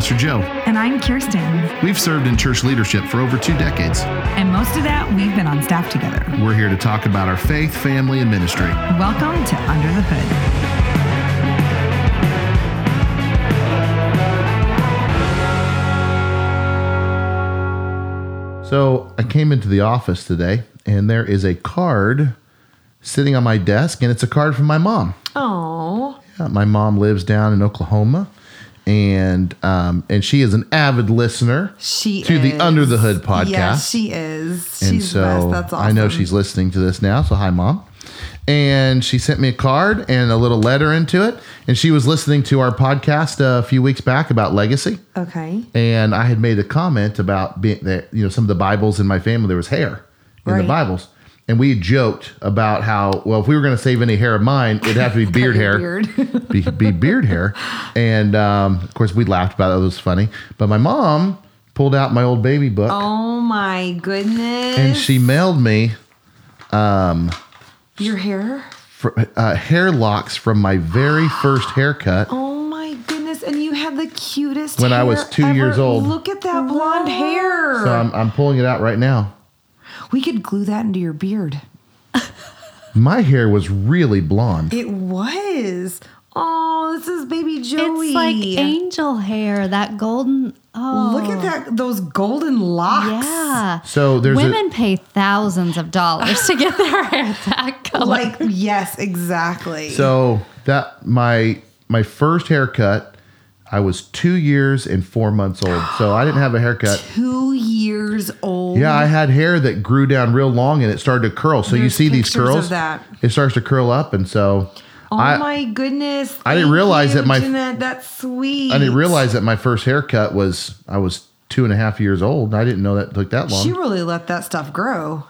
Pastor Joe. And I'm Kirsten. We've served in church leadership for over two decades. And most of that, we've been on staff together. We're here to talk about our faith, family, and ministry. Welcome to Under the Hood. So I came into the office today and there is a card sitting on my desk and it's a card from my mom. Oh, Yeah, my mom lives down in Oklahoma and um, and she is an avid listener she to the. Under the Hood podcast. Yes, she is. and She's so best. That's awesome. I know she's listening to this now. So hi, mom. And she sent me a card and a little letter into it. And she was listening to our podcast a few weeks back about legacy. okay. and I had made a comment about being that you know some of the Bibles in my family there was hair in the Bibles, and we joked about how well if we were going to save any hair of mine, it'd have to be beard hair, Beard. be, be beard hair, and um, of course we laughed about it. It was funny, but my mom pulled out my old baby book oh my goodness. and she mailed me your hair. fr- uh, hair locks from my very first haircut. Oh my goodness! And you had the cutest. When I was two ever. years old. Look at that blonde hair. So I'm, I'm pulling it out right now. We could glue that into your beard. My hair was really blonde. It was. Oh, this is baby Joey. It's like angel hair, that golden. Oh, Look at that! Those golden locks. Yeah. So there's a- women pay thousands of dollars to get their hair that color. Like yes, exactly. So that my my first haircut, I was two years and four months old. So I didn't have a haircut. two years old. Yeah, I had hair that grew down real long and it started to curl. So you There's see these pictures of curls. that. It starts to curl up, and so Oh I my goodness! I didn't Thank realize you, that my- Jeanette, that's sweet. I didn't realize that my first haircut was I was two and a half years old. I didn't know that took that long. She really let that stuff grow.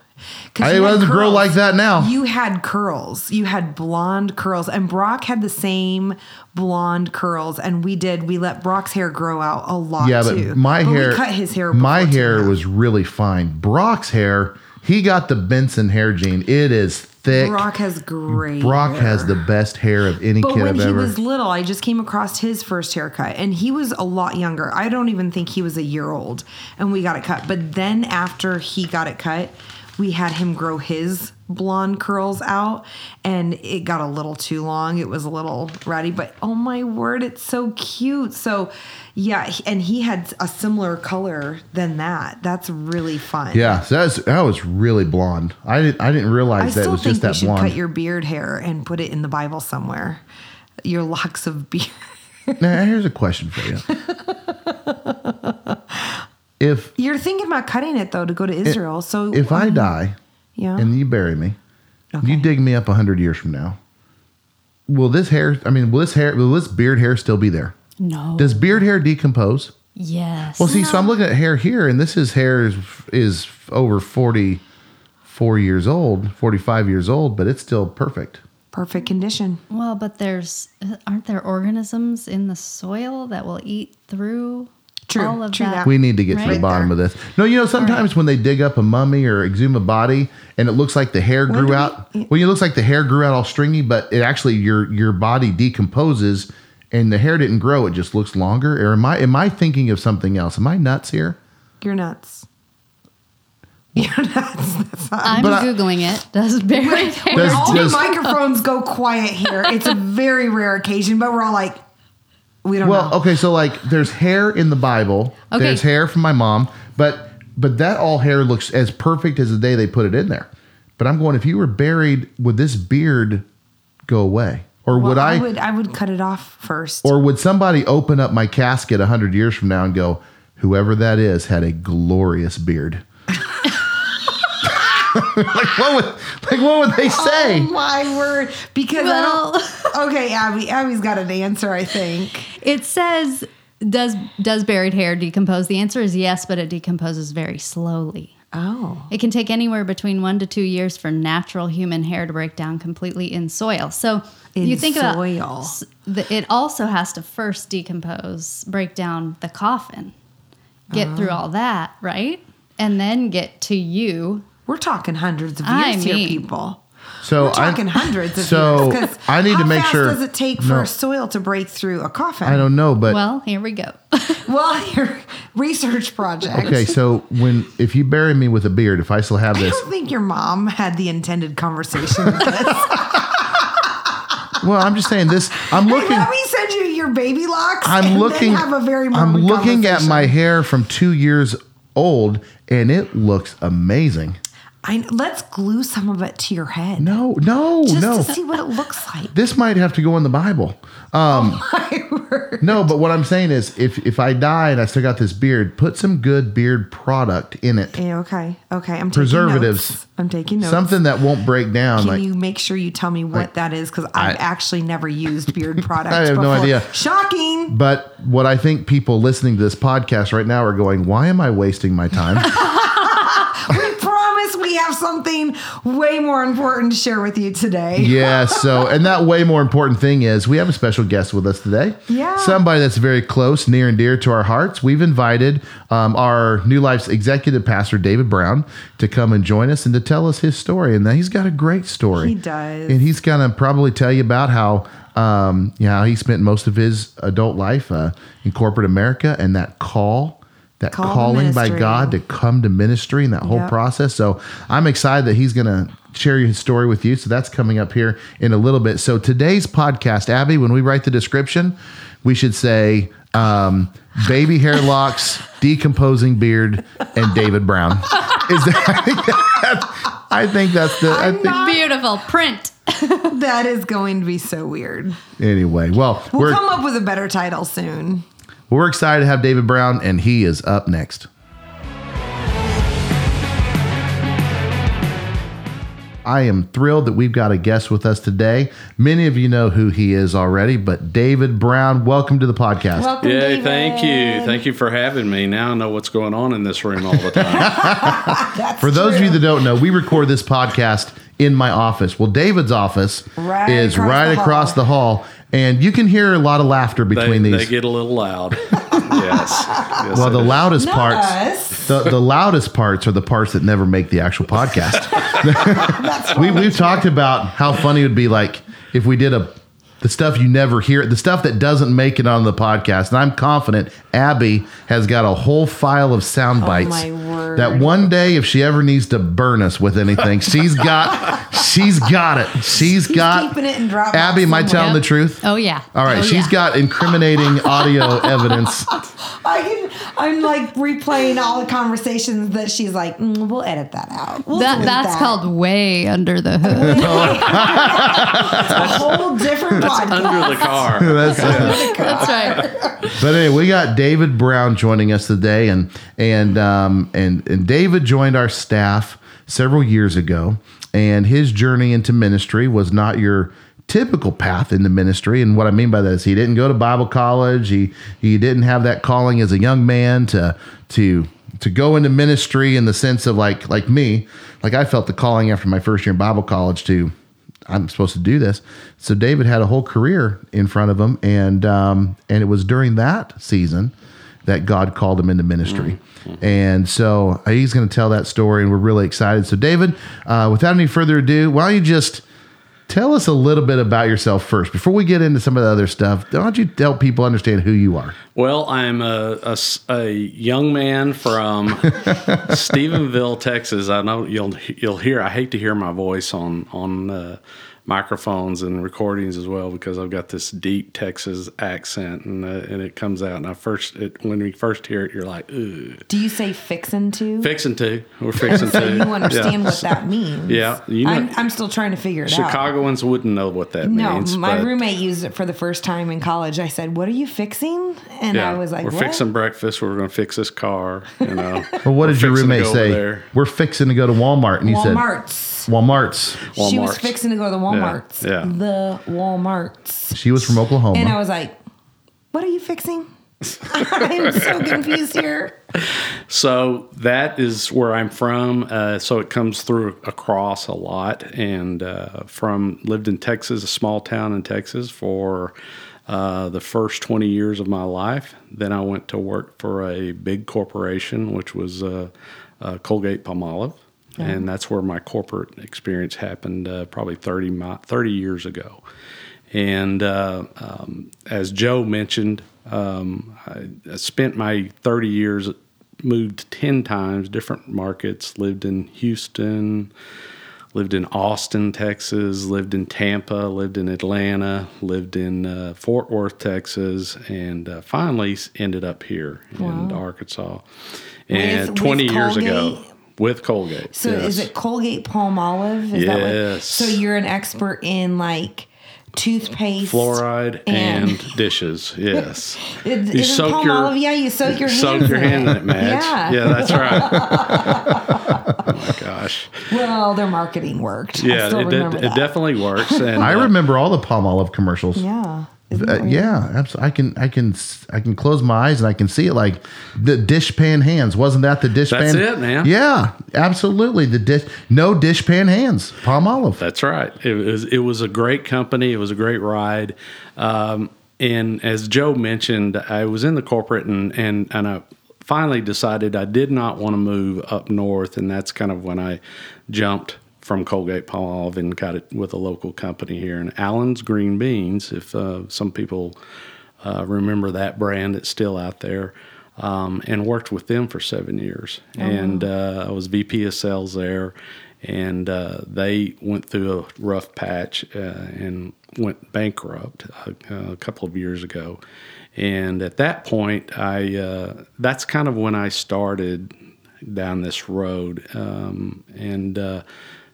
I had doesn't grow like that now. You had curls. You had blonde curls, and Brock had the same blonde curls. And we did. We let Brock's hair grow out a lot yeah, too. but my we hair cut his hair. My hair was really fine. Brock's hair, he got the Benson hair gene. It is thick. Brock has great. Brock hair. has the best hair of any But kid when I've he ever. was little, I just came across his first haircut, and he was a lot younger. I don't even think he was a year old, and we got it cut. But then after he got it cut, we had him grow his blonde curls out, and it got a little too long. It was a little ratty, but oh my word, it's so cute. So, yeah, and he had a similar color than that. That's really fun. yeah, so that was, that was really blonde. I didn't I didn't I realize that it still was just that should blonde. cut your beard hair and put it in the Bible somewhere. Your locks of beard. now, here's a question for you. if You're thinking about cutting it though to go to Israel. so if I um, die yeah, and you bury me, Okay. you dig me up a hundred years from now, will this hair? I mean, will this hair? Will this beard hair still be there? no. Does beard hair decompose? yes. Well, see, so I'm looking at hair here, and this is hair is is over forty four years old, forty five years old, but it's still perfect. perfect condition. well, but there's aren't there organisms in the soil that will eat through True, all of true that? that. We need to get to the bottom there. of this. No, you know, sometimes when they dig up a mummy or exhume a body and it looks like the hair When grew do we- out, well, it looks like the hair grew out all stringy, but it actually your your body decomposes and the hair didn't grow; it just looks longer. Or am I am I thinking of something else? Am I nuts here? You're nuts. You're nuts. I'm But I- googling it. Does buried hair? Does- all does- the microphones go quiet here. It's a very rare occasion, but we're all like, we don't Well, know. okay, so like there's hair in the Bible. Okay. There's hair from my mom, but but that all hair looks as perfect as the day they put it in there. But I'm going, if you were buried, would this beard go away? Or Well, would I, would I would cut it off first. or would somebody open up my casket a hundred years from now and go, whoever that is had a glorious beard? like what would like what would they oh say? Oh my word! Because Well- I don't. Okay, Abby. Abby's got an answer. I think. It says does does buried hair decompose? The answer is yes, but it decomposes very slowly. Oh. It can take anywhere between one to two years for natural human hair to break down completely in soil. So In you think soil. about it also has to first decompose, break down the coffin, get through Oh. all that, right? And then get to you. We're talking hundreds of I years here, people. So We're talking I, hundreds of so years. 'cause I need to make fast sure. does it take for No, soil to break through a coffin? I don't know, but Well, here we go. Well, your research project. okay. So when if you bury me with a beard, if I still have this, I don't think your mom had the intended conversation with this. well, I'm just saying this. I'm Hey, looking. let me send you your baby locks. I'm and looking. Then have a very I'm looking at my hair from two years old, and it looks amazing. I, let's glue some of it to your head. No, no, just no. to see what it looks like. This might have to go in the Bible. Um, My word. no, but what I'm saying is, if if I die and I still got this beard, put some good beard product in it. Yeah, okay, okay. I'm taking Preservatives. notes. I'm taking notes. Something that won't break down. Can like you make sure you tell me what like- that is? Because I've I- actually never used beard product. I have no idea. Shocking. But what I think people listening to this podcast right now are going, why am I wasting my time? we promise we have something way more important to share with you today. yeah. So, and that way more important thing is we have a special guest with us today. Yeah. Somebody that's very close, near and dear to our hearts. We've invited um, our New Life's executive pastor, David Brown, to come and join us and to tell us his story. And he's got a great story. He does. And he's going to probably tell you about how. Um, you know, he spent most of his adult life uh, in corporate America and that call, that Call calling by. God to come to ministry and that whole Yep. process. So I'm excited that he's going to share his story with you. So that's coming up here in a little bit. So today's podcast, Abby, when we write the description, we should say um, baby hair locks, decomposing beard, and David Brown. Is that? I think that's the. I think, Beautiful print. That is going to be so weird. anyway, well, We'll we're come up with a better title soon. We're excited to have David Brown, and he is up next. I am thrilled that we've got a guest with us today. Many of you know who he is already, but David Brown, welcome to the podcast. Welcome, Yay, David. thank you. Thank you for having me. Now I know what's going on in this room all the time. For those of you that don't know, we record this podcast in my office. Well, David's office Right is across right the across hall. the hall, and you can hear a lot of laughter between they these. They get a little loud. yes. yes well, the they do. loudest Not parts, us. the, the loudest parts are the parts that never make the actual podcast. we, we've talked about how funny it would be like if we did a the stuff you never hear, the stuff that doesn't make it on the podcast. And I'm confident Abby has got a whole file of sound bites my word. that one day, if she ever needs to burn us with anything, she's got, she's got it. she's got. keeping it in Dropbox Abby, am I somewhere. telling the truth? Oh yeah. All right, Oh, she's yeah. got incriminating audio evidence. I can. I'm like replaying all the conversations that she's like. "Mm, we'll edit that out. We'll That, that's that." called way under the hood. a whole different podcast. under the car. That's that's right. But anyway, we got David Brown joining us today, and and um, and and David joined our staff several years ago, and his journey into ministry was not your typical path in the ministry. And what I mean by that is he didn't go to Bible college. He he didn't have that calling as a young man to to to go into ministry in the sense of like like me, like I felt the calling after my first year in Bible college to I'm supposed to do this. So David had a whole career in front of him, and um, and it was during that season that God called him into ministry. And so he's going to tell that story, and we're really excited. So David, uh, without any further ado, why don't you just tell us a little bit about yourself first before we get into some of the other stuff? Don't you help people understand who you are? Well, I'm a a young man from Stephenville, Texas. I know you'll you'll hear. I hate to hear my voice on on uh, microphones and recordings as well because I've got this deep Texas accent and uh, and it comes out. And I first it, when we first hear it, you're like, Ugh. Do you say fixin' to? fixing to. We're fixing so to. you understand Yeah. what that means. Yeah, you know- I'm, I'm still trying to figure it out. Chicagoans wouldn't know what that No, means. No, my but- roommate used it for the first time in college. I said, "What are you fixing?" And Yeah, I was like, "We're what? fixing breakfast. We're going to fix this car." You know. Well, what did your roommate say? there. We're fixing to go to Walmart, and he Walmart's." said Walmart's. She was fixing to go to the Walmarts. yeah. The Walmarts. She was from Oklahoma. And I was like, "What are you fixing?" I'm so confused here. So that is where I'm from. Uh, so it comes through across a lot, and uh, from lived in Texas, a small town in Texas, for uh, the first 20 years of my life. Then I went to work for a big corporation, which was uh, uh, Colgate Palmolive, and that's where my corporate experience happened. Uh, probably 30, mi- 30 years ago. And uh, um, as Joe mentioned, um, I, I spent my 30 years, moved 10 times, different markets, lived in Houston, lived in Austin, Texas, lived in Tampa, lived in Atlanta, lived in uh, Fort Worth, Texas, and uh, finally ended up here in Arkansas. And with 20 years ago? With Colgate. So is it Colgate Palm Olive? Is that what, Yes. so you're an expert in like toothpaste, fluoride and, and, dishes? Yes. It, You isn't soak palm your- olive? Yeah, you soak your hands. Soak your in hand in it. it, Madge. Yeah. Yeah, that's right. oh my gosh. Well, their marketing worked. I Yeah, still it, did, remember it that. definitely works. And I uh, remember all the Palmolive commercials. Yeah. Isn't Uh, yeah, absolutely. I can, I can, I can close my eyes and I can see it like the dishpan hands. Wasn't that the dishpan? That's pan? it, man. Yeah, absolutely. The dish, no dishpan hands. Palmolive. That's right. It was it was a great company. It was a great ride. Um, and as Joe mentioned, I was in the corporate and and and I finally decided I did not want to move up north, and that's kind of when I jumped from Colgate Palmolive and got it with a local company here And Allen's Green Beans. If uh, some people uh, remember that brand, it's still out there. Um, and worked with them for seven years. and uh, I was VP of sales there. And uh, they went through a rough patch uh, and went bankrupt a, a couple of years ago. And at that point, I uh, that's kind of when I started down this road um, and uh,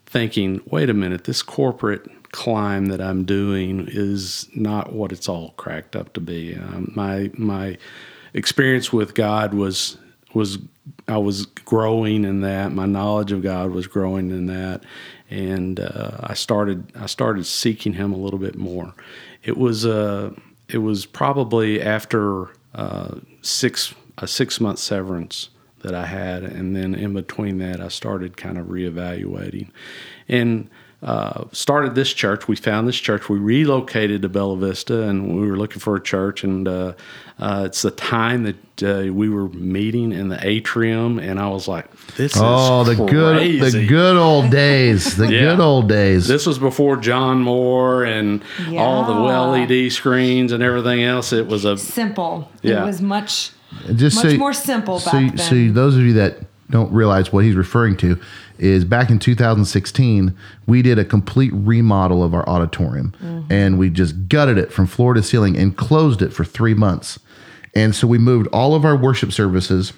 thinking, wait a minute, this corporate climb that I'm doing is not what it's all cracked up to be. Um, my my experience with God was was I was growing in that. My knowledge of God was growing in that, and uh, I started I started seeking Him a little bit more. It was uh, it was probably after uh, six a six month severance that I had, and then in between that, I started kind of reevaluating, and uh, started this church. We found this church. We relocated to Bella Vista, and we were looking for a church. And uh, uh, it's the time that uh, we were meeting in the atrium, and I was like, "This Oh, is the good, the good old days. The Yeah. good old days. This was before John Moore and all the Yeah. LED screens and everything else. It was a Simple. Yeah. It was much just much so, more simple so, back so then. those of you that don't realize what he's referring to is back in 2016 we did a complete remodel of our auditorium Mm-hmm. and we just gutted it from floor to ceiling and closed it for three months and so we moved all of our worship services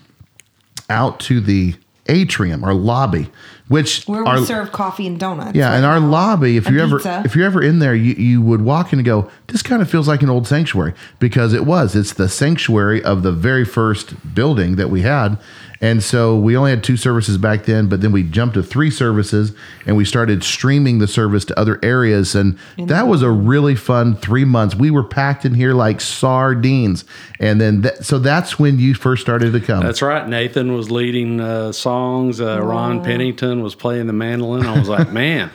out to the atrium our lobby which where our, we serve coffee and donuts. yeah, in our lobby, if you ever if you're ever in there, you, you would walk in and go, "This kind of feels like an old sanctuary," because it was. It's the sanctuary of the very first building that we had, and so we only had two services back then. But then we jumped to three services, and we started streaming the service to other areas, and that was a really fun three months. We were packed in here like sardines, and then that, so that's when you first started to come. That's right. Nathan was leading uh, songs. Uh, Ron Pennington was playing the mandolin. I was like, man,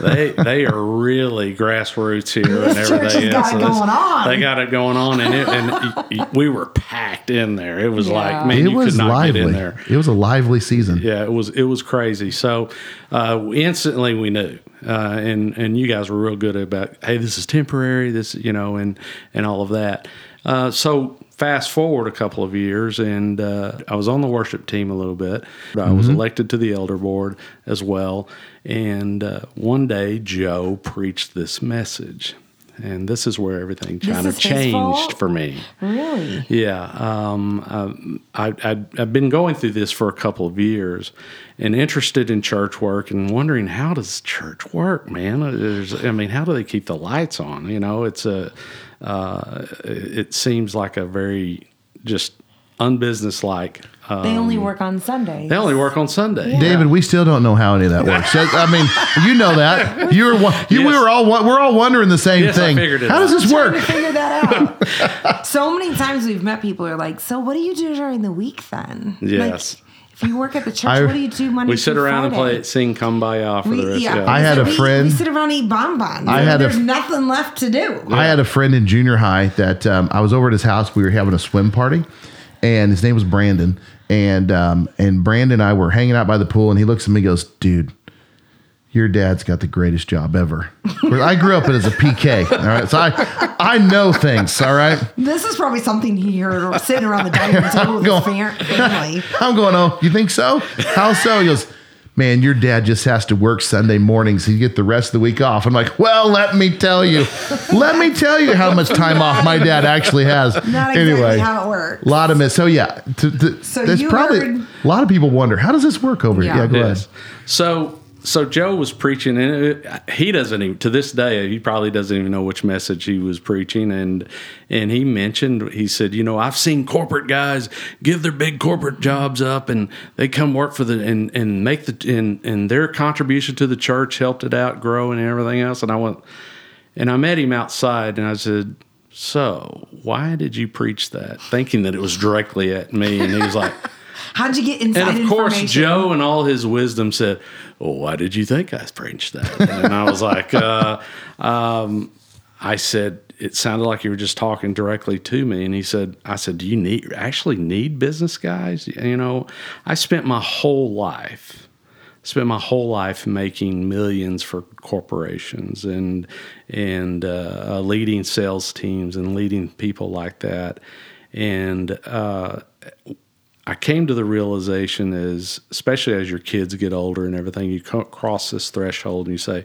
they they are really grassroots here and This church everything has got else. it So going on. They got it going on, and it, and y- y- we were packed in there. It was Yeah. like, man, it you was could not lively. get in there. It was a lively season. Yeah, it was it was crazy. So uh, instantly we knew, uh, and and you guys were real good about, hey, this is temporary. This you know, and and all of that. Uh, so fast forward a couple of years, and uh, I was on the worship team a little bit. I was elected to the elder board as well. And uh, one day, Joe preached this message. And this is where everything kind of changed for me. Really? Yeah, um, um, I, I've been going through this for a couple of years, and interested in church work, and wondering how does church work, man? There's, I mean, how do they keep the lights on? You know, it's a, uh, it seems like a very just unbusinesslike. Uh, They only work on Sundays. they only work on Sunday. David, we still don't know how any of that works. That- I mean, you know that. You were one- you, we were all we're all wondering the same Yes, I thing. figured it how does this work? figure that out. so many times we've met people who are like, "So what do you do during the week then?" Yes. Like, if you work at the church, I- what do you do Monday? We sit through around and play sing Kumbaya for the We, rest. yeah, Yeah, I had a we, friend- We sit around and eat bonbons. I had a There's f- nothing left to do. I had a friend in junior high that um, I was over at his house. We were having a swim party, and his name was Brandon. and um, and Brandon and I were hanging out by the pool, and he looks at me, and goes, "Dude, your dad's got the greatest job ever." I grew up as a PK, all right, so I I know things, all right. This is probably something he heard sitting around the dining room table with his Going- fam- family. I'm going, oh, you think so? How so? He goes, man, your dad just has to work Sunday mornings. You get the rest of the week off. I'm like, well, let me tell you, let me tell you how much time off my dad actually has. Not exactly anyway, how it works. a lot of miss. So yeah, to, to, So there's you probably heard- a lot of people wonder how does this work over here? Yeah. Yeah, go Yes. ahead. So so Joe was preaching, and he doesn't even to this day he probably doesn't even know which message he was preaching, and and he mentioned he said, you know, I've seen corporate guys give their big corporate jobs up, and they come work for the and and make the and and their contribution to the church helped it out grow and everything else, and I went and I met him outside, and I said. So, why did you preach that? Thinking that it was directly at me. And he was like, How'd you get inside and of course. Joe and all his wisdom said, "Well, why did you think I preached that?" And I was like, uh, um, "I said it sounded like you were just talking directly to me." And he said, "I said, do you need actually need business guys? You know, I spent my whole life." Spent my whole life making millions for corporations and and uh, leading sales teams and leading people like that, and uh, I came to the realization is, especially as your kids get older and everything, you cross this threshold and you say,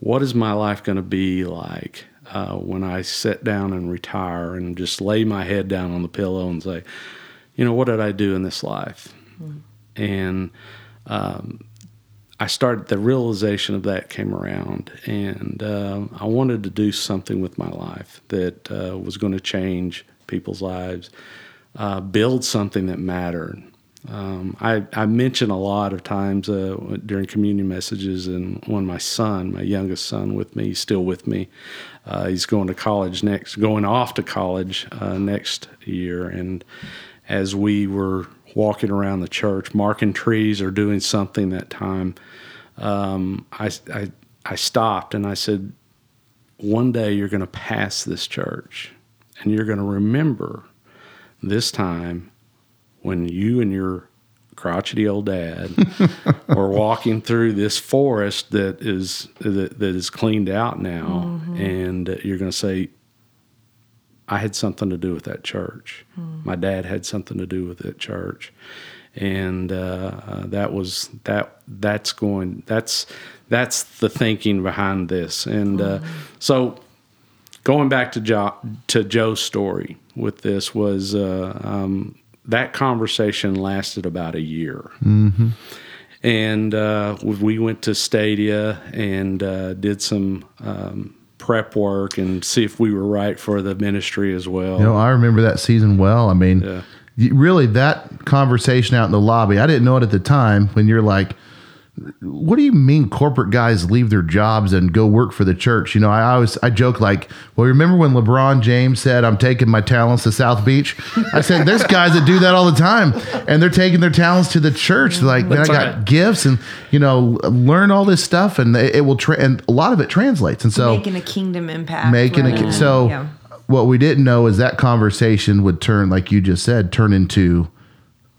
"What is my life going to be like uh, when I sit down and retire and just lay my head down on the pillow and say, you know, what did I do in this life?" And um, I started the realization of that came around, and um, I wanted to do something with my life that uh, was going to change people's lives, uh, build something that mattered. Um, I, I mention a lot of times uh, during communion messages, and when my son, my youngest son, with me, he's still with me. Uh, he's going to college next, going off to college uh, next year, and as we were walking around the church, marking trees or doing something that time, um, I, I, I stopped and I said, One day you're going to pass this church and you're going to remember this time when you and your crotchety old dad were walking through this forest that is that, that is cleaned out now and you're going to say I had something to do with that church. My dad had something to do with that church, and uh, that was that. That's going. That's that's the thinking behind this. And uh, so, going back to Joe to Joe's story with this was uh, um, that conversation lasted about a year. And uh, we went to Stadia and uh, did some um, prep work and see if we were right for the ministry as well. You know, I remember that season well. I mean, Yeah. really, that conversation out in the lobby, I didn't know it at the time when you're like, what do you mean corporate guys leave their jobs and go work for the church? You know, I always I joke like, well, remember when LeBron James said, "I'm taking my talents to South Beach"? I said, there's guys that do that all the time, and they're taking their talents to the church. Like, man, I got right. gifts, and you know, learn all this stuff, and it, it will. Tra- and a lot of it translates, and so making a kingdom impact. making rather a than- so yeah. what we didn't know is that conversation would turn like you just said turn into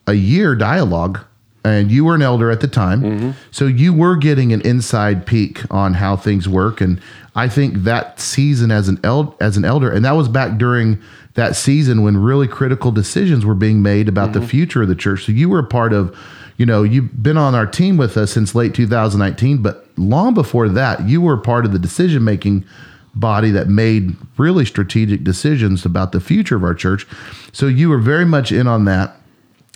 a year dialogue and you were an elder at the time. Mm-hmm. So you were getting an inside peek on how things work. And i think that season as an eld- as an elder and that was back during that season when really critical decisions were being made about the mm-hmm. future of the church. So you were a part of you know you've been on our team with us since late 2019 but long before that you were part of the decision making body that made really strategic decisions about the future of our church. So you were very much in on that.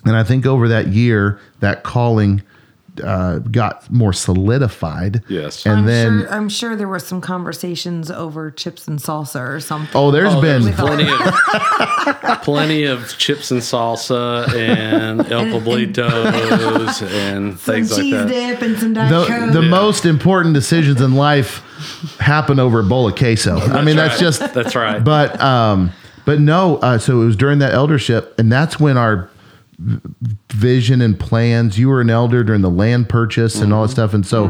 And I think over that year, that calling uh, got more solidified. Yes. And I'm then, sure, I'm sure there were some conversations over chips and salsa or something. oh, there's Oh, been, there's plenty of plenty of chips and salsa and El Poblitos and some things like cheese that. dip and some Diet the, Coke. the most important decisions in life happen over a bowl of queso. I mean, that's just, That's right. but um but no uh, so it was during that eldership and that's when our v- vision and plans. You were an elder during the land purchase and all that stuff. And so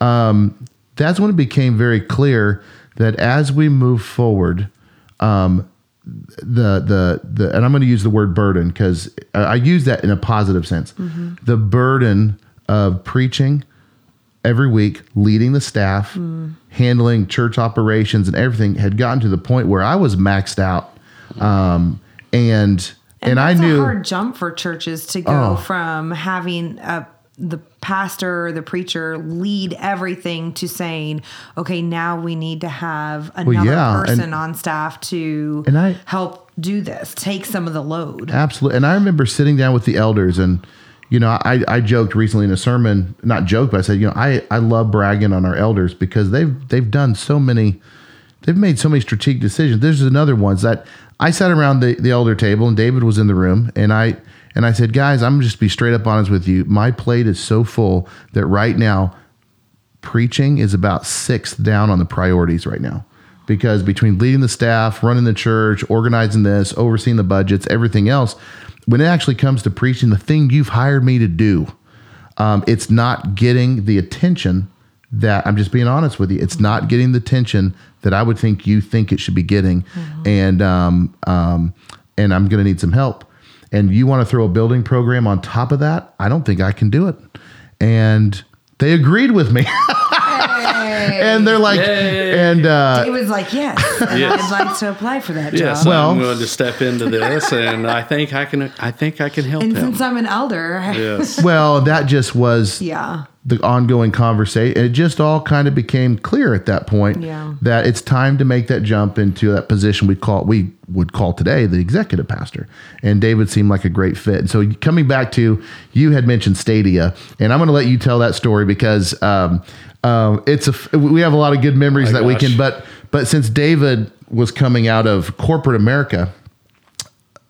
um that's when it became very clear that as we move forward um the the the and I'm going to use the word burden because I, I use that in a positive sense. The burden of preaching every week, leading the staff, handling church operations and everything had gotten to the point where I was maxed out, um, and and, I knew a hard jump for churches to go Oh. from having a the pastor, the preacher lead everything to saying, okay, now we need to have another yeah, and- person on staff to And I- help do this, take some of the load. Absolutely. And I remember sitting down with the elders and you know, I, I joked recently in a sermon, not joke, but I said, you know, I, I love bragging on our elders because they've they've done so many they've made so many strategic decisions. There's another ones that I sat around the, the elder table and David was in the room and I and I said, guys, I'm just be straight up honest with you. My plate is so full that right now preaching is about sixth down on the priorities right now because between leading the staff, running the church, organizing this, overseeing the budgets, everything else, when it actually comes to preaching, the thing you've hired me to do, um, it's not getting the attention that I'm just being honest with you. It's not getting the tension that I would think you think it should be getting, and um, um, and I'm going to need some help. And you want to throw a building program on top of that? I don't think I can do it. And they agreed with me. and they're like, and uh, He was like, yes, Yes. I'd like to apply for that Yes, job. Well- I'm going to step into this, and I think I can. I think I can help and him. since I'm an elder, Yes. well, that just was yeah, the ongoing conversation. It just all kind of became clear at that point Yeah. that it's time to make that jump into that position we call we would call today the executive pastor. And David seemed like a great fit. And so coming back to you had mentioned Stadia, and I'm going to let you tell that story because um, um, it's a we have a lot of good memories My that weekend. But but since David was coming out of corporate America,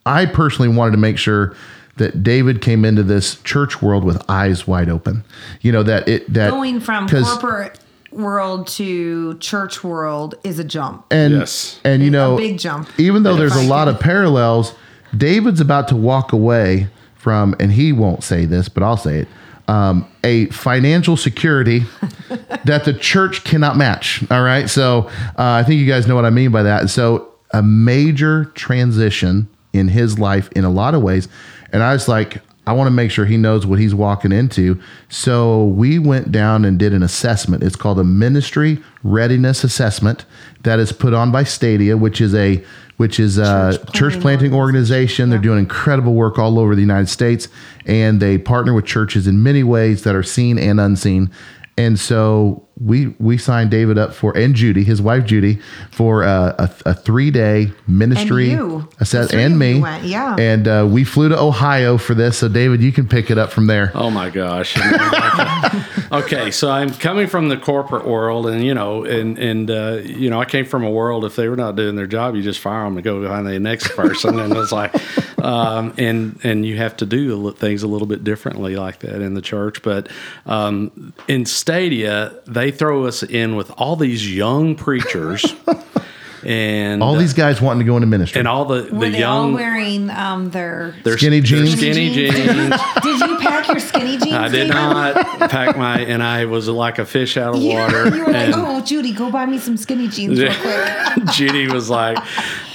I personally wanted to make sure that David came into this church world with eyes wide open. You know that it that going from corporate world to church world is a jump. and Yes. and you A know big jump. Even though there's a lot of parallels, David's about to walk away from, and he won't say this, but I'll say it. Um, a financial security that the church cannot match. All right. So uh, I think you guys know what I mean by that. So a major transition in his life in a lot of ways. And I was like, I want to make sure he knows what he's walking into. So we went down and did an assessment. It's called a ministry readiness assessment that is put on by Stadia, which is a which is a Church church planting planting organization. They're doing incredible work all over the United States, and they partner with churches in many ways that are seen and unseen. And so we we signed David up for and Judy, his wife Judy, for uh, a, a three day ministry And you. assess The and of you me. went, yeah. And uh, we flew to Ohio for this. So David, you can pick it up from there. Oh my gosh. okay, so I'm coming from the corporate world, and you know, and and uh, you know, I came from a world. If they were not doing their job, you just fire them and go find the next person, and it's like, um, and and you have to do things a little bit differently like that in the church. But um, in Stadia, they throw us in with all these young preachers, and All these guys wanting to go into ministry. and all the the Were they all young. wearing um, their? their- Skinny jeans? Skinny Skinny jeans. Did you pack your skinny jeans? I did David? not pack my, and I was like a fish out of water. You were like, and oh, Judy, go buy me some skinny jeans real quick. Judy was like,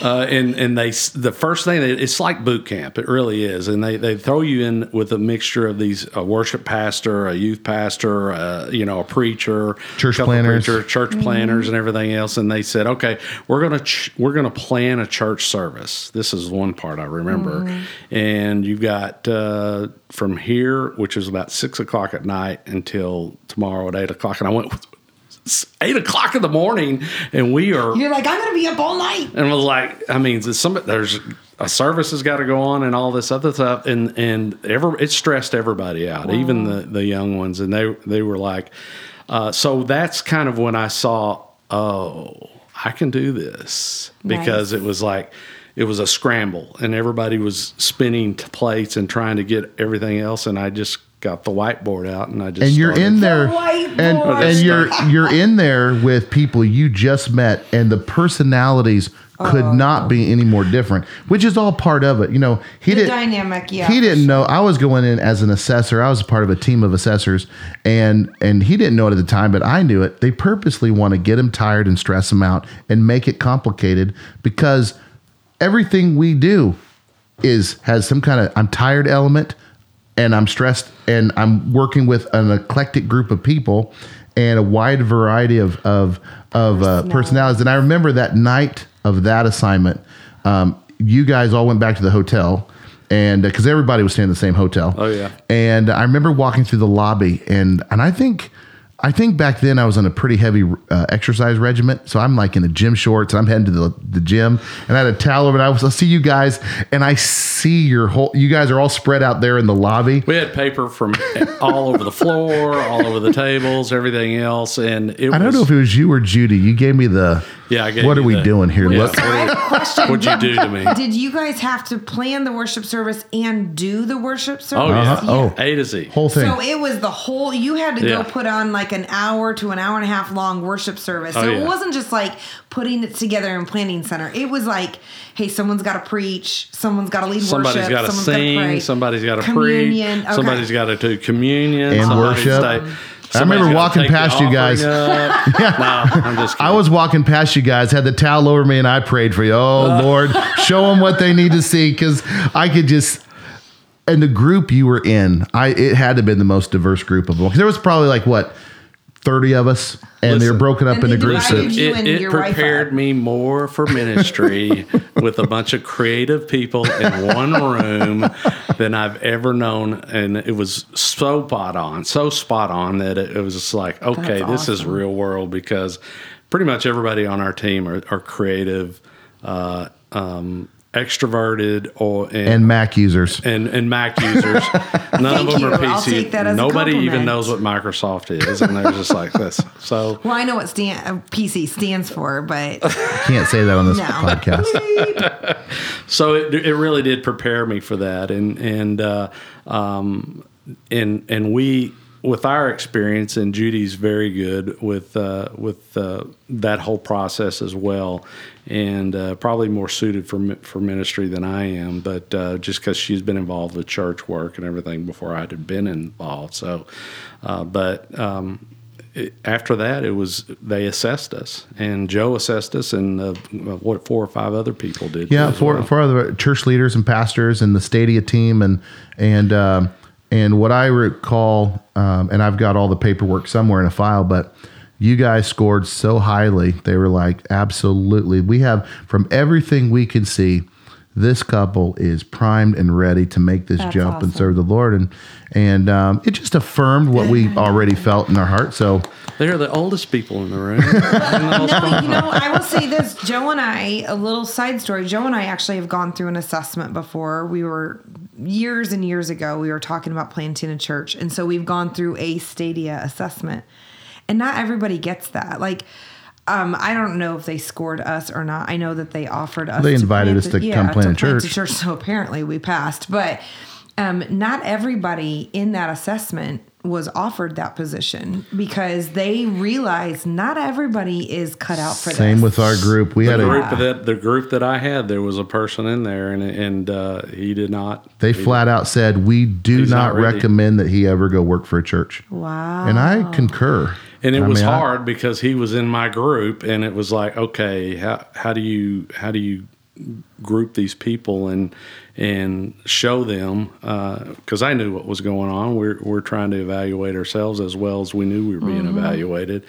uh, and and they the first thing they, it's like boot camp. It really is, and they they throw you in with a mixture of these a worship pastor, a youth pastor, uh, you know, a preacher, Church couple planners. preacher, church planners, and everything else. And they said, okay, we're gonna ch- we're gonna plan a church service. This is one part I remember, and you've got. Uh, from here, which is about six o'clock at night until tomorrow at eight o'clock, and I went eight o'clock in the morning, and we are You're like, I'm gonna be up all night. and was like, I mean, some there's a service has got to go on and all this other stuff, and and ever it stressed everybody out, even the the young ones, and they they were like, uh, so that's kind of when I saw, oh, I can do this because Nice. it was like. It was a scramble, and everybody was spinning t- plates and trying to get everything else. And I just got the whiteboard out, and I just and you're in there whiteboard. and, and you're you're in there with people you just met and the personalities could Oh. not be any more different which is all part of it. You know he didn't dynamic, yeah, he didn't know. i was going in as an assessor. I was a part of a team of assessors and and he didn't know it at the time but i knew it. They purposely want to get him tired and stress him out and make it complicated because everything we do is has some kind of I'm tired element and I'm stressed and I'm working with an eclectic group of people and a wide variety of of of uh, personalities. And I remember that night of that assignment, um, you guys all went back to the hotel. And because everybody was staying in the same hotel, Oh, yeah. and I remember walking through the lobby, and and I think I think back then I was on a pretty heavy uh, exercise regiment, so I'm like in the gym shorts, and I'm heading to the, the gym, and I had a towel over, and I was I see you guys, and I see your whole, you guys are all spread out there in the lobby. We had paper from all over the floor, all over the tables, everything else, and it I don't know if it was you or Judy. You gave me the. Yeah, I gave What are you we the- doing here? Yeah. Look, I have a question. What'd you do to me? Did you guys have to plan the worship service and do the worship service? Oh yeah, Uh-huh. Oh. A to Z. whole thing. So it was the whole. You had to Yeah. go put on like an hour to an hour and a half long worship service. Oh, so Oh, it wasn't just like putting it together in planning center. It was like, hey, someone's got to preach, someone's got to lead Somebody's worship, got to someone's gotta sing. pray. Somebody's got to Communion, preach. okay. Somebody's got to do communion And worship. stay- I remember walking past you guys. offering up. No, I'm just. Kidding. I was walking past you guys, had the towel over me, and I prayed for you. Oh uh. Lord, show them what they need to see, because I could just. And the group you were in, I it had to have been the most diverse group of them. 'Cause there was probably like what, thirty of us, and they're broken up into groups. divided Of, you it, and it prepared me more for ministry with a bunch of creative people in one room than I've ever known, and it was so spot on, so spot on that it, it was just like, okay, That's this is real world because pretty much everybody on our team are, are creative, uh, um, extroverted, or and Mac users. and, and Mac users. None of Thank them are you. I'll PC. take that as a Nobody even knows what Microsoft is, and they're just like this. So Well, I know what stand, uh, PC stands for, but Can't say that on this No. podcast. so it, it really did prepare me for that and and uh, um, and and we with our experience and Judy's very good with uh, with uh, that whole process as well and uh, probably more suited for for ministry than I am but uh, just because she's been involved with church work and everything before I had been involved so uh, but um, it, after that, it was they assessed us, and Joe assessed us, and uh, what four or five other people did. Yeah, for well. for other church leaders and pastors and the Stadia team and and um, and what I recall, um, and I've got all the paperwork somewhere in a file, but you guys scored so highly. They were like, absolutely. We have from everything we can see, this couple is primed and ready to make this That's jump and serve the Lord, and and um, it just affirmed what we already felt in our heart. So They're the oldest people in the room. The No, you know, I will say this. Joe and I, a little side story. Joe and I actually have gone through an assessment before. We were years and years ago, we were talking about planting a church. And so we've gone through a stadia assessment. And not everybody gets that. Like, um, I don't know if they scored us or not. I know that they offered us. They invited us the- to come plant a church. church. So apparently we passed. But um, not everybody in that assessment was offered that position because they realized not everybody is cut out for that. same this. with our group. We The had a group that the group that I had, there was a person in there, and and uh, he did not. they he flat out said we do not, not recommend that he ever go work for a church. Wow. And I concur. and it I was mean, I- hard because he was in my group and it was like okay how, how do you how do you group these people and and show them because I knew what was going on. We're, we're trying to evaluate ourselves as well as we knew we were being evaluated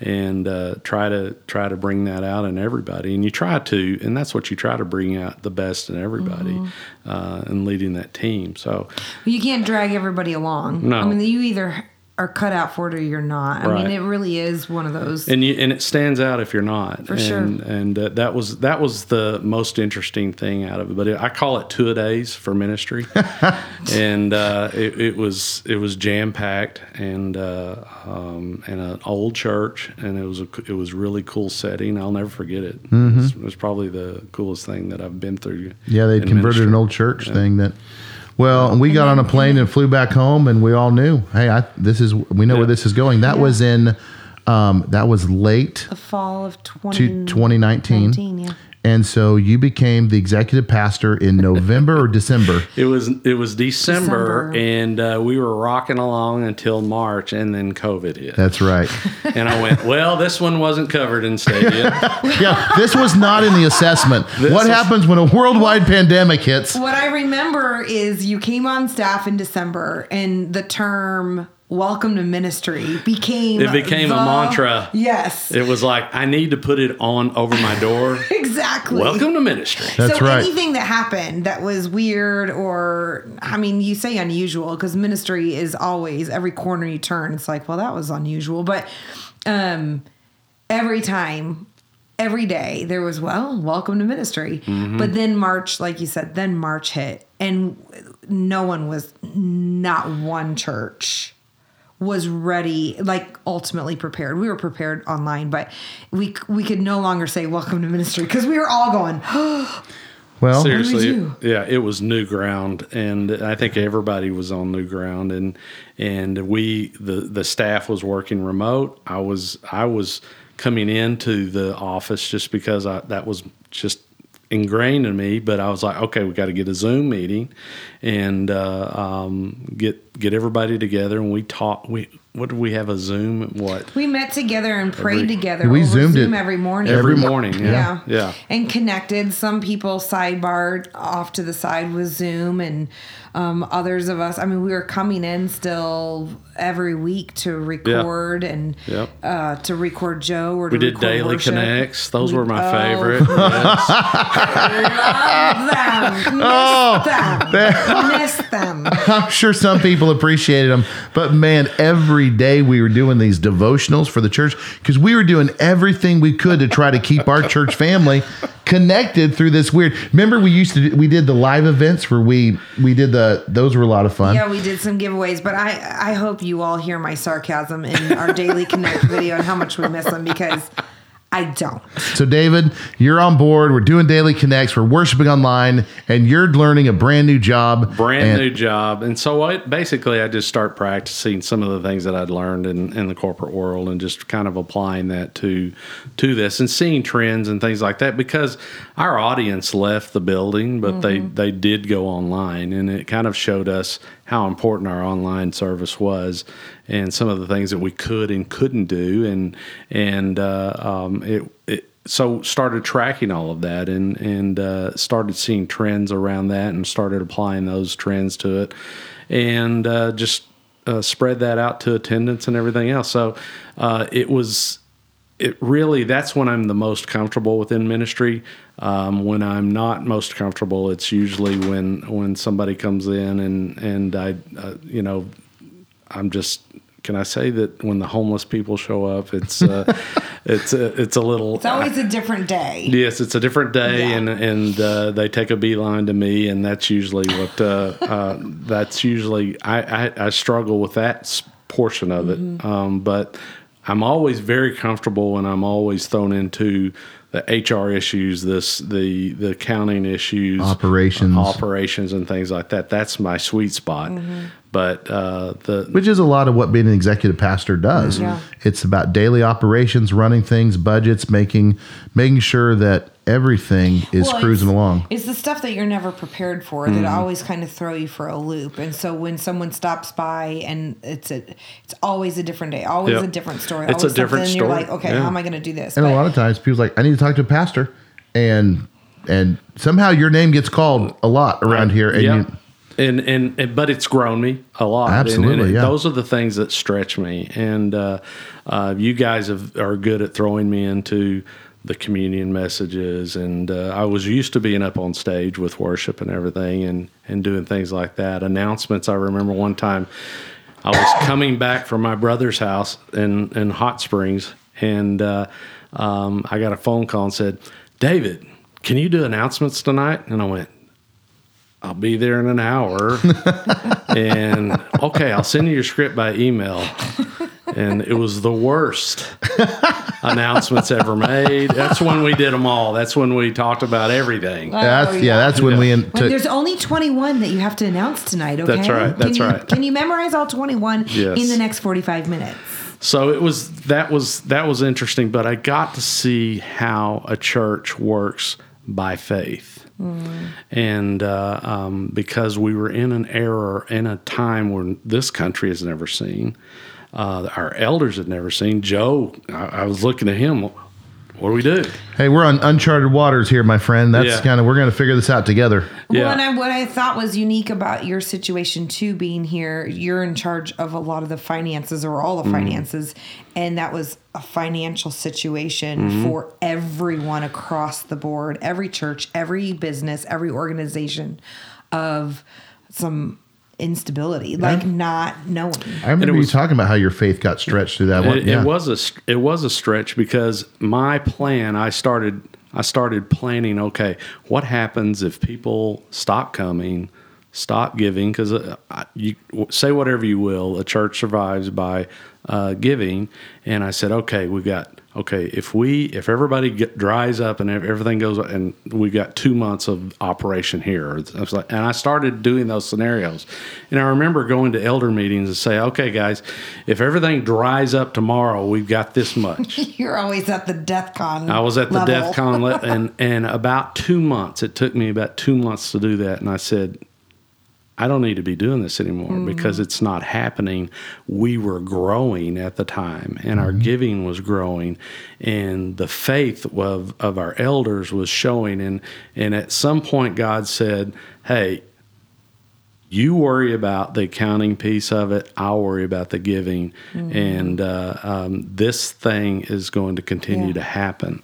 and uh, try to try to bring that out in everybody. And you try to and that's what you try to bring out the best in everybody uh, and leading that team. So you can't drag everybody along. No. I mean, you either are cut out for it or you're not. I Right. mean, it really is one of those. and you and it stands out if you're not For and, sure. and uh, that was that was the most interesting thing out of it but it, i call it two a days for ministry and uh, it, it was it was jam packed and uh, um, and an old church and it was a it was really cool setting i'll never forget it Mm-hmm. it, was, it was probably the coolest thing that i've been through Yeah, they'd converted ministry. an old church thing that. Well, and we got on a plane and flew back home, and we all knew, hey, I, this is we know where this is going. That was in, um, that was late the fall of 20, to 2019, 19, yeah. And so you became the executive pastor in November or December. It was it was December, December. and uh, we were rocking along until March, and then COVID hit. That's right. and I went, well, this one wasn't covered in Stadia. Yeah, this was not in the assessment. what was- happens when a worldwide pandemic hits? What I remember is you came on staff in December, and the term "welcome to ministry" became It became a mantra. Yes, it was like I need to put it on over my door. exactly. Welcome to ministry. That's so right. anything that happened that was weird or I mean you say unusual because ministry is always every corner you turn it's like well that was unusual but um every time every day there was well welcome to ministry Mm-hmm. but then March like you said then March hit and no one was not one church was ready like ultimately prepared we were prepared online but we we could no longer say welcome to ministry because we were all going Well, Seriously, you? yeah, it was new ground, and I think everybody was on new ground, and and we the the staff was working remote. I was I was coming into the office just because I, that was just ingrained in me. But I was like, okay, we got to get a Zoom meeting, and uh, um, get get everybody together, and we talk. We what did we have a Zoom? What We met together and prayed Every- together. We over Zoomed Zoom it every morning. every morning? yeah. Yeah, yeah. And connected. Some people sidebarred off to the side with Zoom, and um, others of us. I mean, we were coming in still every week to record and Yep. uh, to record Joe or to We did daily worship. connects. Those We- were my oh, favorite. Yes. Love them. Oh, Miss them. Miss them. I'm sure some people appreciated them, but man, every day we were doing these devotionals for the church because we were doing everything we could to try to keep our church family connected through this weird. Remember, we used to do, we did the live events where we we did the those were a lot of fun. Yeah, we did some giveaways, but I I hope you all hear my sarcasm in our daily connect video and how much we miss them because I don't. So, David, you're on board. We're doing daily connects. We're worshiping online, and you're learning a brand new job. brand And- new job and so I, basically i just start practicing some of the things that i'd learned in, in the corporate world and just kind of applying that to to this and seeing trends and things like that because our audience left the building but they mm-hmm. they did go online and it kind of showed us how important our online service was and some of the things that we could and couldn't do. And and uh, um, it, it so started tracking all of that and and uh, started seeing trends around that and started applying those trends to it and uh, just uh, spread that out to attendance and everything else. So uh, it was it really that's when I'm the most comfortable within ministry. Um, when I'm not most comfortable, it's usually when when somebody comes in and and I uh, you know I'm just can I say that when the homeless people show up, it's uh, it's a, it's a little It's always a different day. Yes, it's a different day, Yeah. and and uh, they take a beeline to me, and that's usually what uh, uh, that's usually I, I, I struggle with that portion of it, Mm-hmm. um, but I'm always very comfortable, and I'm always thrown into the HR issues, this the the accounting issues, Operations. operations, and things like that. That's my sweet spot. Mm-hmm. But uh, the which is a lot of what being an executive pastor does. Yeah. It's about daily operations, running things, budgets, making making sure that everything is Well, cruising it's- along. It's the stuff that you're never prepared for that always kind of throw you for a loop. And so when someone stops by and it's a, it's always a different day, always Yep. a different story. It's a always something, different and You're like, okay, Yeah. how am I going to do this? And a lot of times people's like, I need to talk to a pastor, and and somehow your name gets called a lot around here, and yeah. you, and, and and but it's grown me a lot. And- Absolutely, and, yeah. Those are the things that stretch me, and uh, uh, you guys have, are good at throwing me into the communion messages. And uh, I was used to being up on stage with worship and everything, and and doing things like that. Announcements. I remember one time I was coming back from my brother's house in in Hot Springs, and uh, um, I got a phone call and said, "David, can you do announcements tonight?" And I went. I'll be there in an hour. and okay, I'll send you your script by email. And it was the worst announcements ever made. That's when we did them all. That's when we talked about everything. that's yeah. yeah. that's when we in, When took. there's only 21 that you have to announce tonight, okay? That's right, that's can you, right. Can you memorize all 21 Yes. in the next 45 minutes? So it was that was that was interesting, but I got to see how a church works by faith. And uh, um, because we were in an era, in a time where this country has never seen, uh, our elders had never seen. Joe, I, I was looking at him. What do we do? Hey, we're on uncharted waters here, my friend. That's Yeah. kind of we're going to figure this out together. Yeah. Well, and I, what I thought was unique about your situation too, being here, you're in charge of a lot of the finances or all the Mm-hmm. finances, and that was a financial situation Mm-hmm. for everyone across the board, every church, every business, every organization, of some instability, like not knowing. I remember it you was- talking about how your faith got stretched through that one. It, yeah. it was a it was a stretch because my plan. I started I started planning. Okay, what happens if people stop coming, stop giving? Because uh, you say whatever you will, a church survives by uh, giving. And I said, okay, we've got okay. If we if everybody get, dries up and everything goes, and we got two months of operation here. I was like, and I started doing those scenarios. And I remember going to elder meetings and say, okay, guys, if everything dries up tomorrow, we've got this much. You're always at the DEF CON. I was at the level. DEF CON le- and and about two months. It took me about two months to do that, and I said, I don't need to be doing this anymore because it's not happening. We were growing at the time, and our giving was growing, and the faith of of our elders was showing. And and at some point, God said, "Hey." You worry about the accounting piece of it. I'll worry about the giving, and uh, um, this thing is going to continue Yeah. to happen.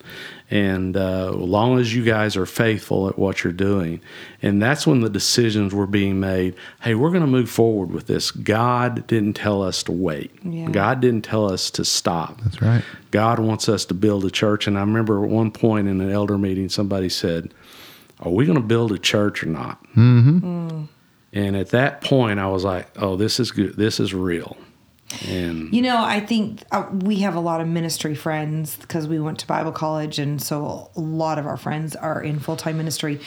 And uh, as long as you guys are faithful at what you're doing, and that's when the decisions were being made. Hey, we're going to move forward with this. God didn't tell us to wait. Yeah. God didn't tell us to stop. That's right. God wants us to build a church. And I remember at one point in an elder meeting, somebody said, Are we going to build a church or not? Mm-hmm. And at that point, I was like, Oh, this is good. This is real. And You know, I think uh, we have a lot of ministry friends because we went to Bible college, and so a lot of our friends are in full time ministry.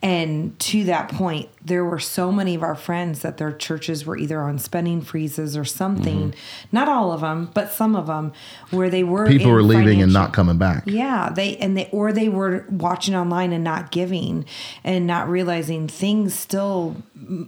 And to that point, there were so many of our friends that their churches were either on spending freezes or something. Mm-hmm. Not all of them, but some of them, where they were People were leaving and not coming back. yeah, they and they or they were watching online and not giving and not realizing things still,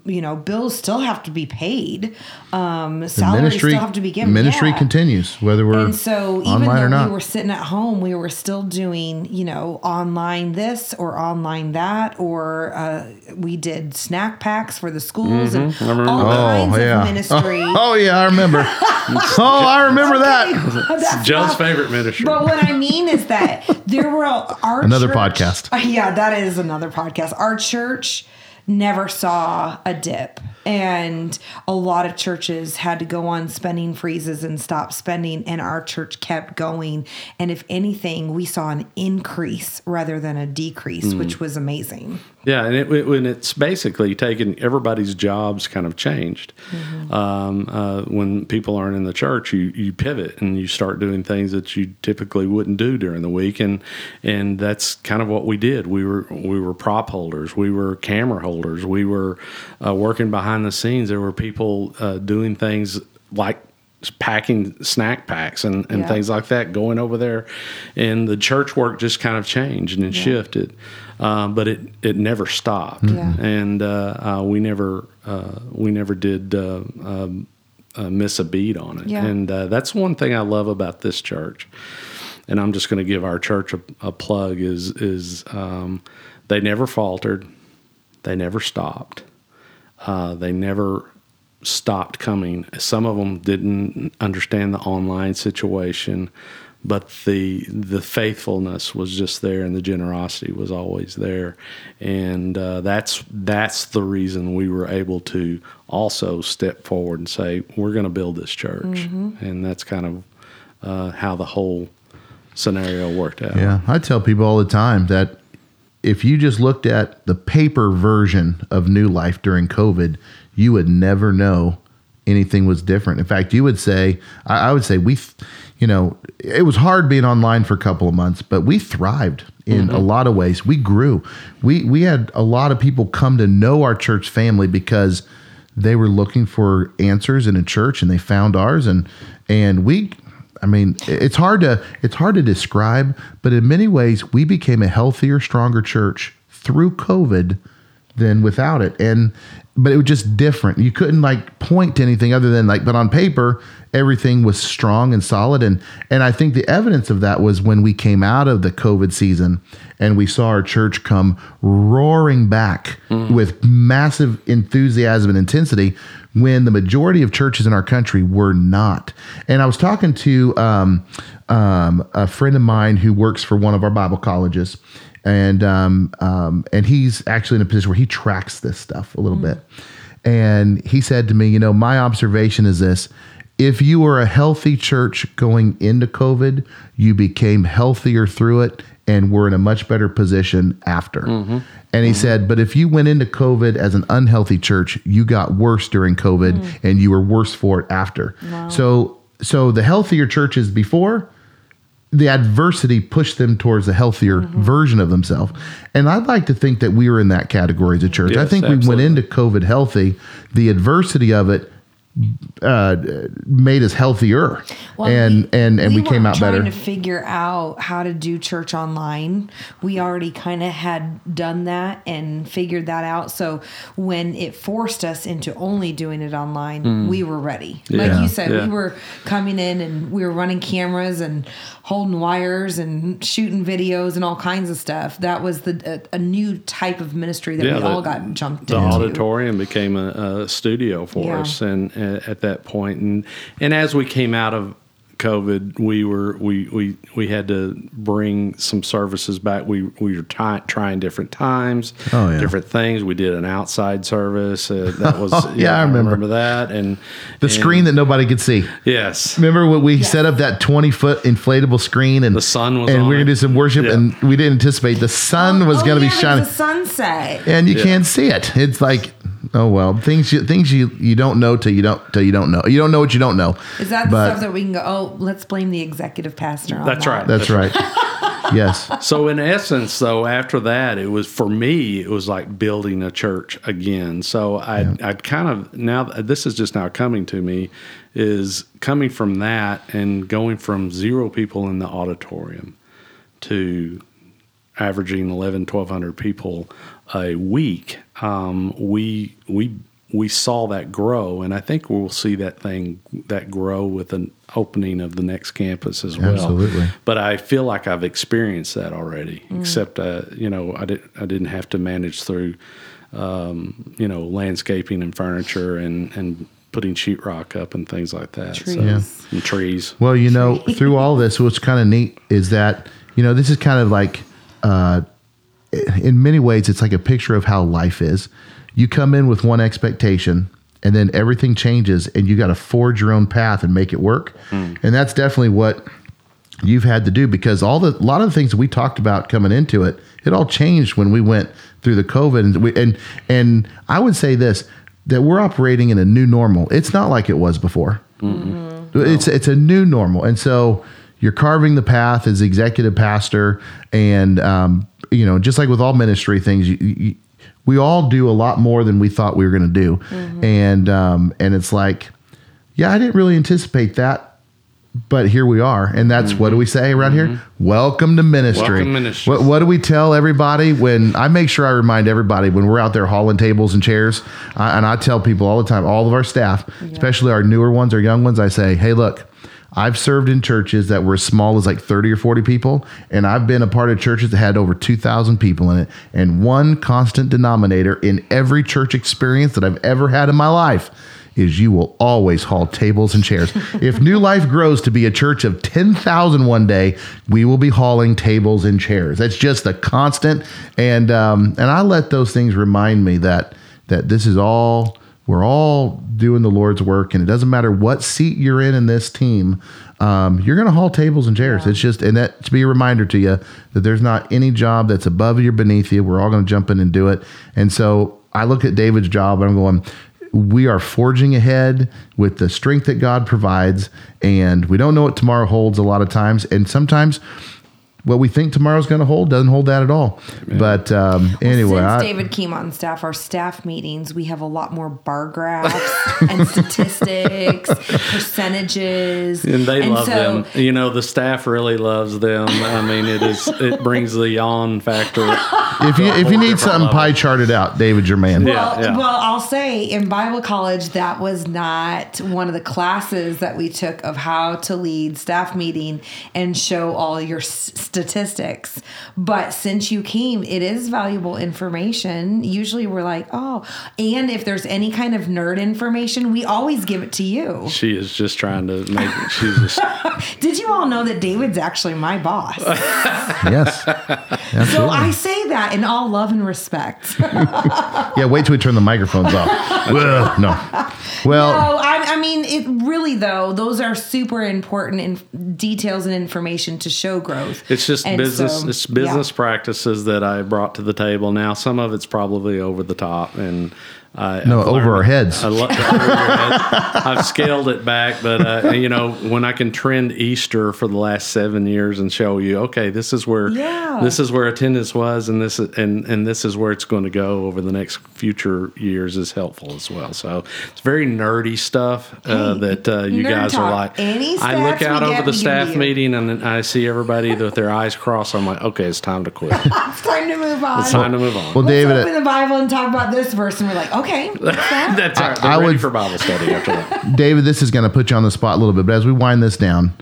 you know, bills still have to be paid, um, The ministry still have to be given. ministry Yeah. continues whether we're And so even online though or not. we were sitting at home, we were still doing, you know, online this or online that, or uh, we did snack packs for the schools and I remember all that. kinds oh yeah. of ministry. Oh, yeah, I remember. oh, I remember that. That's Joe's favorite ministry. But what I mean is that there were our Another church- podcast. Yeah, that is another podcast. Our church never saw a dip, and a lot of churches had to go on spending freezes and stop spending, and our church kept going. And if anything, we saw an increase rather than a decrease, Hmm. which was amazing. Yeah, and it, it, when it's basically taken, everybody's jobs kind of changed. Um, uh, when people aren't in the church, you, you pivot and you start doing things that you typically wouldn't do during the week, and and that's kind of what we did. We were we were prop holders, we were camera holders, we were uh, working behind the scenes. There were people uh, doing things like packing snack packs and, and Yeah. things like that going over there and the church work just kind of changed and shifted uh, but it, it never stopped Yeah. and uh, uh, we never uh, we never did uh, um, uh, miss a beat on it Yeah. and uh, that's one thing I love about this church and I'm just going to give our church a, a plug is is um, they never faltered they never stopped uh, they never stopped coming. Some of them didn't understand the online situation, but the the faithfulness was just there, and the generosity was always there, and uh, that's that's the reason we were able to also step forward and say we're going to build this church, and that's kind of uh, how the whole scenario worked out. Yeah, I tell people all the time that if you just looked at the paper version of New Life during COVID, you would never know anything was different. In fact, you would say, I, I would say, we, th- you know, it was hard being online for a couple of months, but we thrived in mm-hmm. a lot of ways. We grew. We we had a lot of people come to know our church family because they were looking for answers in a church and they found ours and and we I mean, it's hard to it's hard to describe, but in many ways, we became a healthier, stronger church through COVID than without it. And but it was just different. You couldn't like point to anything other than like, but on paper, everything was strong and solid. And and I think the evidence of that was when we came out of the COVID season and we saw our church come roaring back with massive enthusiasm and intensity when the majority of churches in our country were not. And I was talking to um, um, a friend of mine who works for one of our Bible colleges, and um, um, and he's actually in a position where he tracks this stuff a little bit. And he said to me, you know, my observation is this. If you were a healthy church going into COVID, you became healthier through it and were in a much better position after. Mm-hmm. And he mm-hmm. said, but if you went into COVID as an unhealthy church, you got worse during COVID mm. and you were worse for it after. So so the healthier churches before the adversity pushed them towards a healthier mm-hmm. version of themselves. And I'd like to think that we were in that category as a church. I Yes, think we went into COVID healthy. The adversity of it uh, made us healthier, Well, and and and we, came weren't out better. Trying to figure out how to do church online, we already kind of had done that and figured that out. So when it forced us into only doing it online, we were ready. Like you said, Yeah. we were coming in and we were running cameras and holding wires and shooting videos and all kinds of stuff. That was the a, a new type of ministry that we the- all got jumped the into. The auditorium became a, a studio for Yeah. us and uh, at that point and and as we came out of COVID, we were we we we had to bring some services back. We we were ty- trying different times, Oh, yeah. different things. We did an outside service uh, that was Yeah, I remember. that and the screen that nobody could see. yes Remember when we set up that twenty foot inflatable screen and The sun was and on we are gonna do some worship Yeah. and we didn't anticipate the sun was Oh, gonna yeah, be shining was a sunset. and you Yeah. can't see it. It's like oh well things you things you you don't know till you don't till you don't know you don't know what you don't know. Is that the stuff that we can go? Oh, let's blame the executive pastor. On That's that. right. That's right. yes. So in essence, though, after that, it was for me, it was like building a church again. So I, I kind of now this is just now coming to me, is coming from that and going from zero people in the auditorium to averaging 11 1200 people a week um, we we we saw that grow. And i think we'll see that thing that grow with an opening of the next campus as well. Absolutely. but i feel like i've experienced that already except uh, you know i didn't i didn't have to manage through um, you know landscaping and furniture and and putting sheetrock up and things like that. So- Trees. and trees. Well, you know, through all this, what's kind of neat is that you know this is kind of like, uh, in many ways, it's like a picture of how life is. You come in with one expectation, and then everything changes, and you got to forge your own path and make it work. Hmm. And that's definitely what you've had to do because all the a lot of the things that we talked about coming into it, it all changed when we went through the COVID, and we, and and I would say this that we're operating in a new normal. It's not like it was before. It's it's a new normal, and so you're carving the path as executive pastor, and um, you know, just like with all ministry things, you, you, we all do a lot more than we thought we were going to do, and um, and it's like, yeah, I didn't really anticipate that. But here we are, and that's what do we say around here? Welcome to ministry. Welcome ministry. What, what do we tell everybody when I make sure I remind everybody when we're out there hauling tables and chairs? I, and I tell people all the time, all of our staff, especially our newer ones, our young ones, I say, hey, look, I've served in churches that were as small as like 30 or 40 people, and I've been a part of churches that had over 2,000 people in it. And one constant denominator in every church experience that I've ever had in my life is you will always haul tables and chairs. if New Life grows to be a church of 10,000 one day, we will be hauling tables and chairs. That's just a constant. And um, and I let those things remind me that that this is all we're all doing the Lord's work, and it doesn't matter what seat you're in in this team. Um, you're going to haul tables and chairs. It's just, and that to be a reminder to you that there's not any job that's above you or beneath you. We're all going to jump in and do it. And so I look at David's job and I'm going, we are forging ahead with the strength that God provides, and we don't know what tomorrow holds a lot of times. And sometimes what we think tomorrow's going to hold doesn't hold that at all. But um, anyway, Since I, David came on staff, our staff meetings, we have a lot more bar graphs and statistics, percentages. And they love so- them. You know, the staff really loves them. I mean, it is it brings the yawn factor. if you if you need something level. pie charted out, David's your man. Yeah. Well, well, I'll say in Bible college, that was not one of the classes that we took of how to lead staff meeting and show all your s- statistics. But since you came, it is valuable information. Usually we're like, oh, and if there's any kind of nerd information, we always give it to you. She is just trying to make. She's just Did you all know that David's actually my boss? Yes. so I say that in all love and respect. yeah, wait till we turn the microphones off. Well, no. Well, No, I, I mean, it really though. Those are super important in details and information to show growth. It's just And business. so, it's business yeah. practices that I brought to the table. Now, some of it's probably over the top, and I No, I've over our heads. I lo- over your head. I've scaled it back, but uh, you know, when I can trend Easter for the last seven years and show you, okay, this is where Yeah. this is where attendance was, and this is, and and this is where it's going to go over the next future years is helpful as well. So it's very nerdy stuff uh, Hey, that uh, you nerd guys are like. Any I look out over get, the staff meeting and I see everybody with their eyes crossed. I'm like, okay, it's time to quit. It's time to move on. It's time to move on. well, Let's David, open the Bible and talk about this verse, and we're like, okay, that? That's all right. I They're ready would- for Bible study after that. David, this is going to put you on the spot a little bit, but as we wind this down,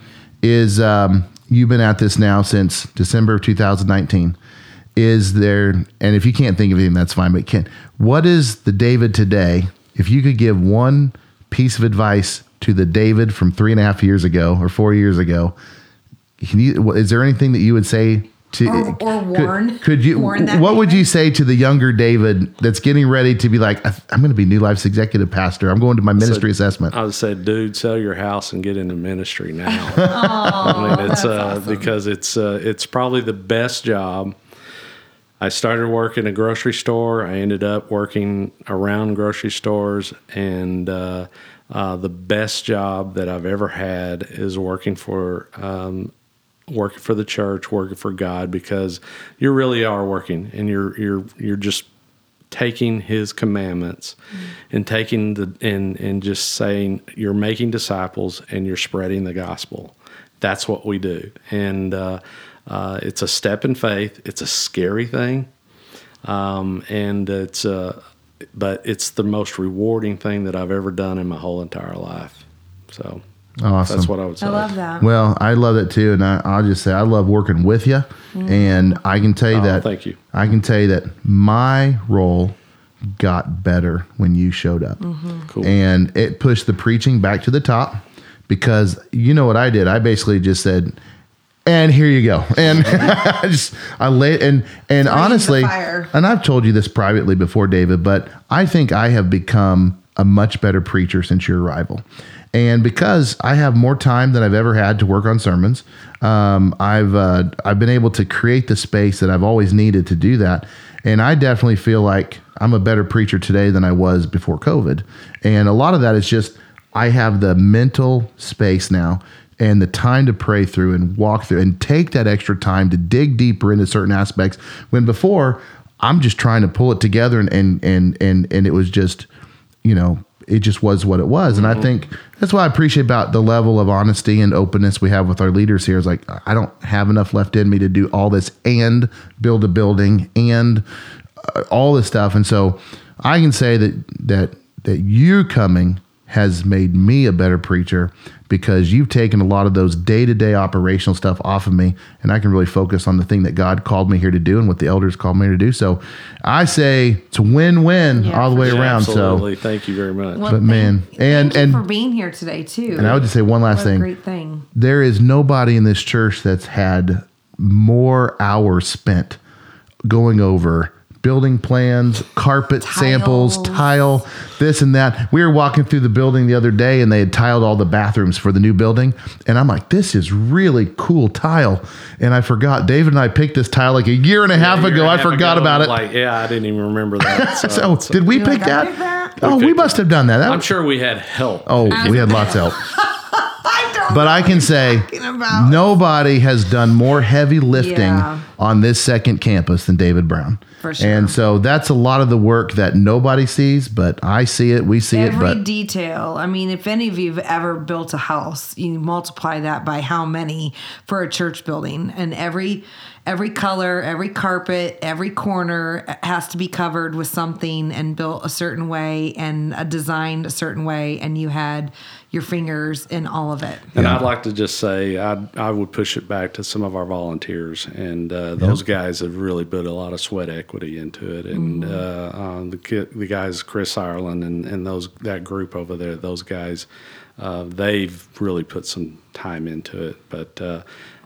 is um, you've been at this now since December of 2019. Is there, and if you can't think of anything, that's fine, but can, what is the David today? If you could give one piece of advice to the David from three and a half years ago or four years ago, can you, is there anything that you would say to, Or- or could- warn- Could, you, warn that what would you say to the younger David that's getting ready to be like, I'm going to be New Life's executive pastor. I'm going to my ministry assessment. I would say, dude, sell your house and get into ministry now. I mean, it's uh, because it's uh, it's probably the best job. I started working in a grocery store. I ended up working around grocery stores, and uh, uh, the best job that I've ever had is working for um, working for the church, working for God, because you really are working, and you're you're you're just taking His commandments and taking the and and just saying you're making disciples and you're spreading the gospel. That's what we do, and uh, uh, it's a step in faith. It's a scary thing, um, and it's uh, but it's the most rewarding thing that I've ever done in my whole entire life. So Awesome. that's what I would say. I love that. Well, I love it too, and I, I'll just say I love working with you, mm. and I can tell you Oh, that. thank you. I can tell you that my role got better when you showed up, mm-hmm. Cool. and it pushed the preaching back to the top because you know what I did. I basically just said. And here you go. And I just I lay and and the honestly, and I've told you this privately before, David, but I think I have become a much better preacher since your arrival. And because I have more time than I've ever had to work on sermons, um, I've uh, I've been able to create the space that I've always needed to do that. And I definitely feel like I'm a better preacher today than I was before COVID. And a lot of that is just I have the mental space now and the time to pray through and walk through and take that extra time to dig deeper into certain aspects when before I'm just trying to pull it together and and and and, and it was just you know it just was what it was. And I think that's what I appreciate about the level of honesty and openness we have with our leaders here is like I don't have enough left in me to do all this and build a building and uh, all this stuff. And so I can say that that that you coming has made me a better preacher because you've taken a lot of those day-to-day operational stuff off of me and I can really focus on the thing that God called me here to do and what the elders called me to do. So I say it's a win-win Yeah, all the way Yeah, around. Absolutely. Thank you very much. Well, but man, thank, and- thank you and- for being here today too. And I would just say one last what a thing. great thing. There is nobody in this church that's had more hours spent going over building plans, carpet samples, tile, this and that. We were walking through the building the other day and they had tiled all the bathrooms for the new building. And I'm like, this is really cool tile. And I forgot, David and I picked this tile like a year and a half A ago. and a I half forgot ago, about it. Like, yeah, I didn't even remember that. So, so, so- did we You're pick like, that? picked that? Oh, we picked must have done that. That I'm was- sure we had help. Oh, we had lots of help. But I can say nobody has done more heavy lifting Yeah. on this second campus than David Brown. For sure. And so that's a lot of the work that nobody sees, but I see it, we see Every it, but detail. I mean, if any of you have ever built a house, you multiply that by how many for a church building, and every every color, every carpet, every corner has to be covered with something and built a certain way and uh, designed a certain way, and you had your fingers in all of it. And I'd like to just say I I would push it back to some of our volunteers, and uh, those guys have really put a lot of sweat equity into it. And uh, uh, the the guys Chris Ireland and, and those that group over there, those guys, uh, they've really put some time into it. But uh,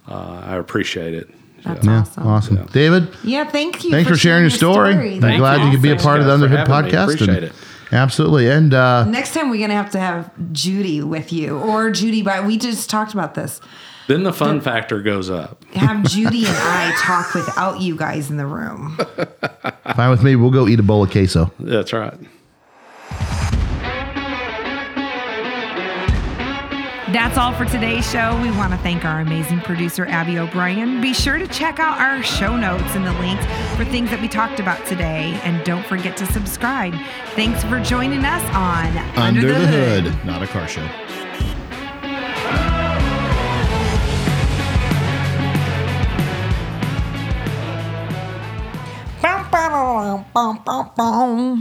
uh, I appreciate it. That's yeah, awesome. awesome. David, Yeah, thank you. thanks for, sharing your story. I'm Thank glad you, you. could be a part of the guys, for Underhood podcast. Appreciate and- it. Absolutely. And uh, Next time we're gonna have to have Judy with you or Judy. By we just talked about this. Then the fun factor goes up. Have Judy and I talk without you guys in the room. fine with me. We'll go eat a bowl of queso. That's right. That's all for today's show. We want to thank our amazing producer, Abby O'Brien. Be sure to check out our show notes and the links for things that we talked about today. And don't forget to subscribe. Thanks for joining us on Under, the, hood, not a car show. Bow, bow, bow, bow, bow, bow.